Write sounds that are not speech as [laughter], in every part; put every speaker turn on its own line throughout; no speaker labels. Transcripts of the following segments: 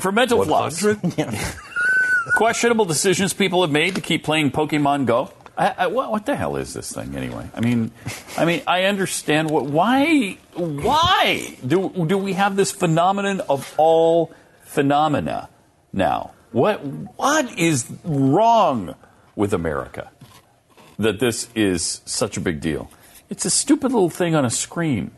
For mental floss. [laughs] Questionable decisions people have made to keep playing Pokemon Go. I, I, what, what the hell is this thing anyway? I mean, I mean, I understand what. Why? Why do do we have this phenomenon of all phenomena now? What what is wrong with America that this is such a big deal? It's a stupid little thing on a screen.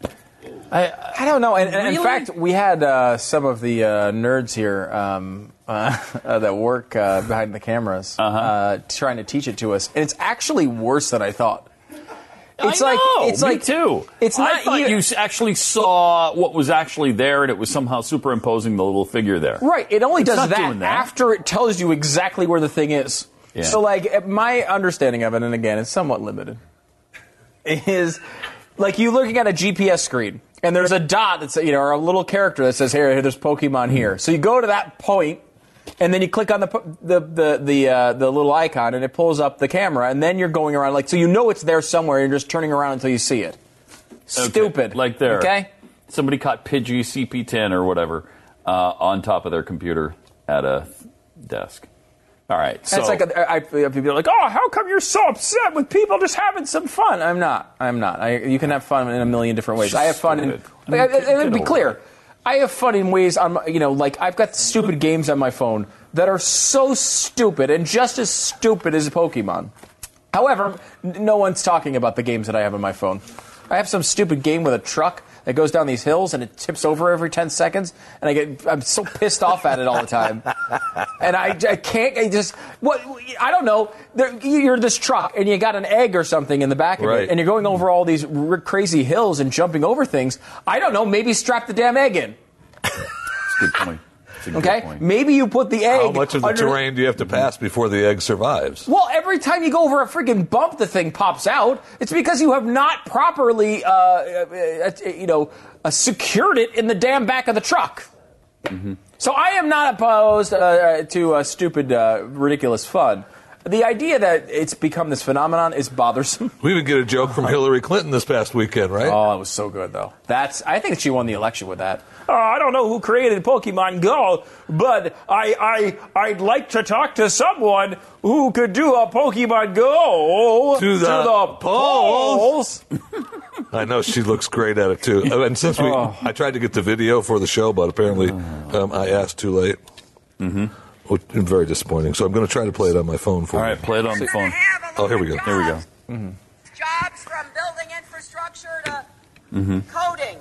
I,
I don't know. And, and
Really?
in fact, we had uh, some of the uh, nerds here um, [laughs] uh, that work uh, behind the cameras
Uh-huh.
uh trying to teach it to us, and it's actually worse than I thought. It's
I
like
know,
it's
me
like
too.
It's
I
not
thought
even-
you actually saw what was actually there, and it was somehow superimposing the little figure there.
Right. It only
It's
does that,
that.
after it tells you exactly where the thing is.
Yeah.
So, like, my understanding of it, and again, it's somewhat limited, is like you looking at a GPS screen, and there's a dot that's you know, or a little character that says, "Here, there's Pokemon here." So you go to that point, and then you click on the the the the, uh, the little icon, and it pulls up the camera, and then you're going around like so you know it's there somewhere. You're just turning around until you see it.
Okay,
Stupid.
Like there.
Okay.
Somebody caught Pidgey CP10 or whatever uh, on top of their computer at a desk. All right. So
it's like a, I, I- people are like, oh, how come you're so upset with people just having some fun? I'm not. I'm not. I, you can have fun in a million different ways. I have fun in.
Stupid.
Like, I- and to
get
be clear. I have fun in ways on my, you know, like I've got stupid games on my phone that are so stupid and just as stupid as Pokemon. However, n- no one's talking about the games that I have on my phone. I have some stupid game with a truck that goes down these hills and it tips over every 10 seconds and I get I'm so pissed off at it all the time. And I, I can't I just what I don't know. There, you're this truck and you got an egg or something in the back of
Right.
it and you're going over all these r- crazy hills and jumping over things. I don't know, maybe strap the damn egg in.
That's a good point. That's a good
Okay?
point.
Maybe you put the egg
How much of the
under-
terrain do you have to pass before the egg survives?
Well, every time you go over a freaking bump, the thing pops out. It's because you have not properly, uh, uh, uh, you know, uh, secured it in the damn back of the truck. So I am not opposed uh, uh, to uh, stupid, uh, ridiculous fun. The idea that it's become this phenomenon is bothersome. [laughs]
We even get a joke from Hillary Clinton this past weekend, right?
Oh, it was so good though. That's I think she won the election with that. Uh, I don't know who created Pokemon Go, but I I I'd like to talk to someone who could do a Pokemon Go
To the
polls. [laughs]
I know she looks great at it too. Uh, And since we,
Oh.
I tried to get the video for the show, but apparently um, I asked too late. Mm-hmm. Which is very disappointing. So I'm going to try to play it on my phone for
All
you.
right, play it on the phone.
Oh, here we go.
Here we go.
Jobs from building infrastructure to
Mm-hmm.
coding,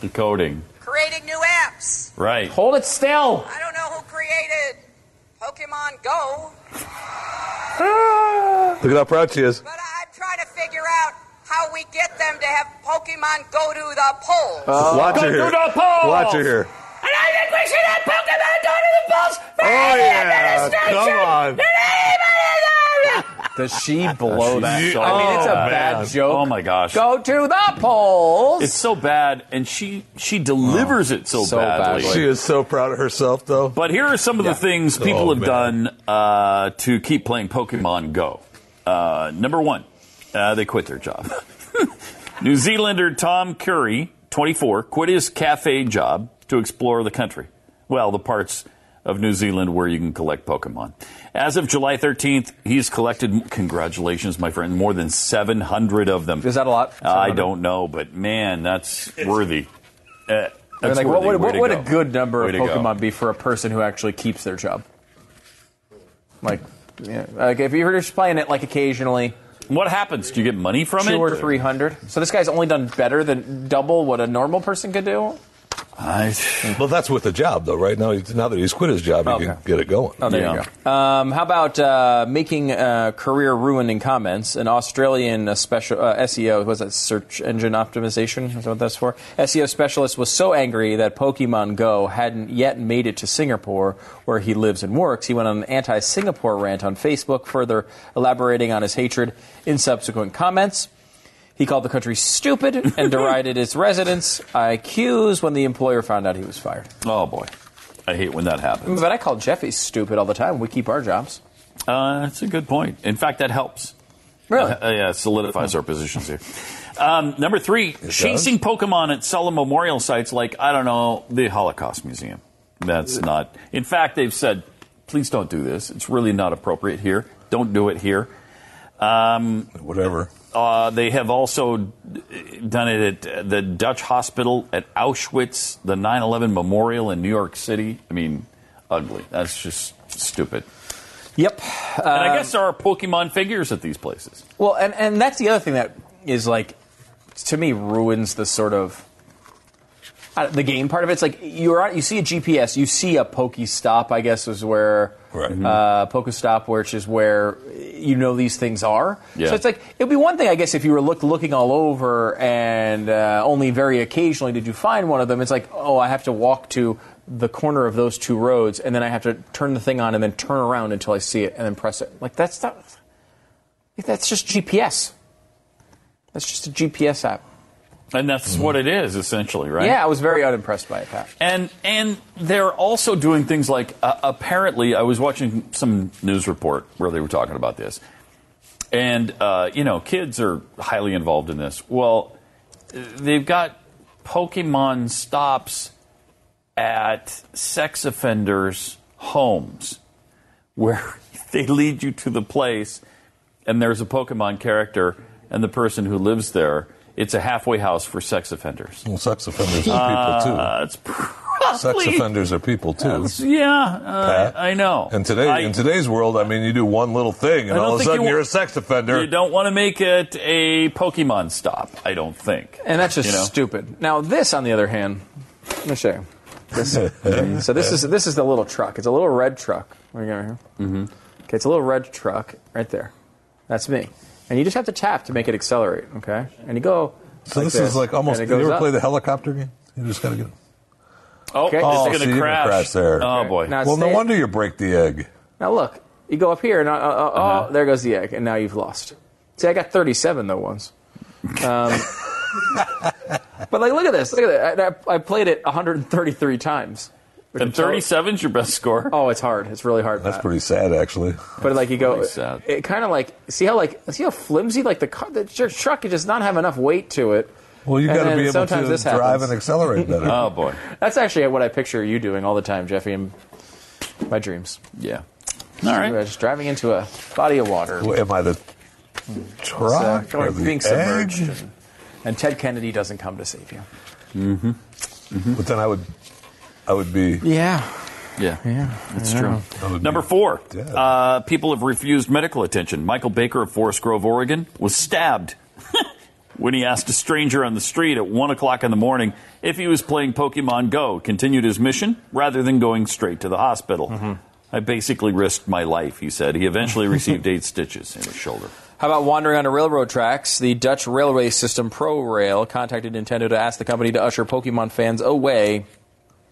Decoding.
creating new apps.
Right.
Hold it still.
I don't know who created Pokemon Go,
Look at how proud she is.
but we get them to have Pokemon go to the polls.
Watch her
to
here.
the polls.
Watch her here.
and I think we should have Pokemon go to the polls for
Oh
any
yeah,
administration.
come on.
Does she blow that?
She's
I mean, it's a
bad.
bad joke.
Oh my gosh.
Go to the polls.
It's so bad, and she she delivers it so,
so
badly.
badly.
She is so proud of herself, though.
But here are some of the things people
Oh,
have
man.
done uh, to keep playing Pokemon Go. Uh, number one, uh, they quit their job. [laughs] New Zealander Tom Currie, 24, quit his cafe job to explore the country. Well, the parts of New Zealand where you can collect Pokemon. As of July 13th, he's collected, congratulations, my friend, more than 700 of them.
Is that a lot?
I don't know, but man, that's worthy. Uh, that's
like, what
worthy.
would,
Way
what would
go.
a good number
Way
of. Pokemon be for a person who actually keeps their job? Like, yeah, like if you're just playing it like occasionally,
What happens? Do you get money from it?
two or three hundred. So this guy's only done better than double what a normal person could do.
I,
Well, that's with the job, though, right? Now, now that he's quit his job, he
Okay.
can get it going.
Oh, there
Yeah.
you go. Um, how about uh, making uh, career-ruining comments? An Australian uh, special uh, SEO, was that search engine optimization? Is that what that's for? SEO specialist was so angry that Pokemon Go hadn't yet made it to Singapore, where he lives and works. He went on an anti-Singapore rant on Facebook, further elaborating on his hatred in subsequent comments. He called the country stupid and [laughs] derided its residents' IQs when the employer found out he was fired.
oh boy, I hate when that happens.
But I call Jeffy stupid all the time. We keep our jobs.
Uh, that's a good point. In fact, that helps.
Really?
Uh, yeah, solidifies our positions here. Um, number three, chasing Pokemon at solemn memorial sites like, I don't know, the Holocaust Museum. That's not. In fact, they've said, please don't do this. It's really not appropriate here. Don't do it here. Um,
Whatever.
uh, they have also done it at the Dutch hospital at Auschwitz, the 9 11 memorial in New York City. I mean, ugly. That's just stupid.
Yep.
and I guess there are Pokemon figures at these places.
Well, and, and that's the other thing that is like, to me, ruins the sort of uh, the game part of it. It's like you're on, you see a GPS, you see a Pokestop. I guess is where
Right.
uh, Pokestop, which is where you know these things are.
Yeah.
So it's like it'd be one thing, I guess, if you were look, looking all over and uh, only very occasionally did you find one of them. It's like, oh, I have to walk to the corner of those two roads, and then I have to turn the thing on and then turn around until I see it and then press it. Like that's not. That's just GPS. That's just a GPS app.
And that's what it is, essentially, right?
Yeah, I was very unimpressed by it, Pat.
And and they're also doing things like uh, apparently I was watching some news report where they were talking about this, and uh, you know kids are highly involved in this. Well, they've got Pokemon stops at sex offenders' homes where [laughs] they lead you to the place and there's a Pokemon character and the person who lives there. It's a halfway house for sex offenders.
Well, sex offenders are people,
Uh, it's
too.
probably,
Sex offenders are people, too.
Yeah, uh, I know.
And today,
I-
in today's world, I mean, you do one little thing, and all of a sudden
you
you are a sex offender.
you don't want to make it a Pokemon stop. I don't think.
And that's just
You know?
stupid. Now, this, on the other hand, let me show you. This, [laughs] so this is this is the little truck. It's a little red truck. What are you got here? Mm-hmm. Okay, it's a little red truck right there. That's me. And you just have to tap to make it accelerate. Okay, and you go.
so
like
this is like almost.
and
You ever
up.
play the helicopter game? You just got to get.
Oh,
Okay.
it's
Oh,
going
so
to
you
crash.
crash there.
Oh boy.
Now,
Well, no
stay-
wonder you break the egg.
Now look, you go up here, and uh, uh, uh,
Uh-huh.
oh, there goes the egg, and now you've lost. See, I got 37 though once. Um, [laughs] but like, look at this. Look at that. I, I played it 133 times. Which
and
I'm
37 is your best score.
Oh, it's hard. It's really hard.
That's
Pat.
pretty sad, actually.
But like you go,
really sad.
it kind of like see how like see how flimsy like the car, the tr- truck does not have enough weight to it.
Well, you
And
got to
then
be able
sometimes
to
this
drive
happens.
and accelerate better. [laughs]
Oh boy.
That's actually what I picture you doing all the time, Jeffy, in my dreams.
Yeah. All right.
You're just driving into a body of water.
Well, Am I the hmm.
uh,
truck or the
being submerged,
egg?
and, and Ted Kennedy doesn't come to save you. Mm-hmm. Mm-hmm.
But then I would, I would be.
Yeah,
Yeah.
yeah,
That's true.
I
Number four, uh, people have refused medical attention. Michael Baker of Forest Grove, Oregon, was stabbed [laughs] when he asked a stranger on the street at 1 o'clock in the morning if he was playing Pokemon Go, continued his mission rather than going straight to the hospital.
Mm-hmm.
I basically risked my life, he said. He eventually [laughs] received eight stitches in his shoulder.
How about wandering on onto railroad tracks? The Dutch railway system ProRail contacted Nintendo to ask the company to usher Pokemon fans away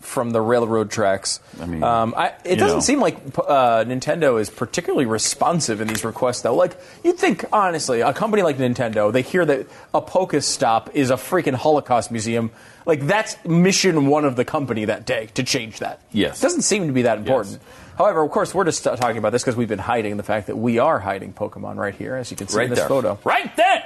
from the railroad tracks.
I mean,
um, I, it doesn't
know.
seem like uh, Nintendo is particularly responsive in these requests, though. Like you'd think, honestly, a company like Nintendo, they hear that a Pokestop is a freaking Holocaust museum. Like that's mission one of the company that day to change that.
Yes.
it doesn't seem to be that important. However, of course, we're just talking about this because we've been hiding the fact that we are hiding Pokemon right here, as you can see
Right
in this
there.
photo.
Right there!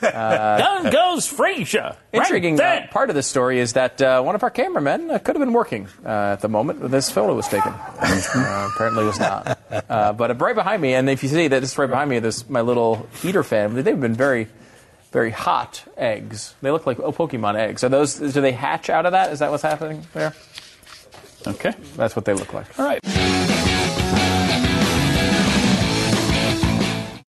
Down goes Frazier.
Intriguing
Right
uh, part of this story is that uh, one of our cameramen uh, could have been working uh, at the moment when this photo was taken. [laughs] uh, apparently, was not. Uh, but uh, right behind me, and if you see that this right behind me, this my little heater family. They've been very, very hot eggs. They look like oh, Pokemon eggs. Are those? Do they hatch out of that? Is that what's happening there?
Okay.
That's what they look like.
All right.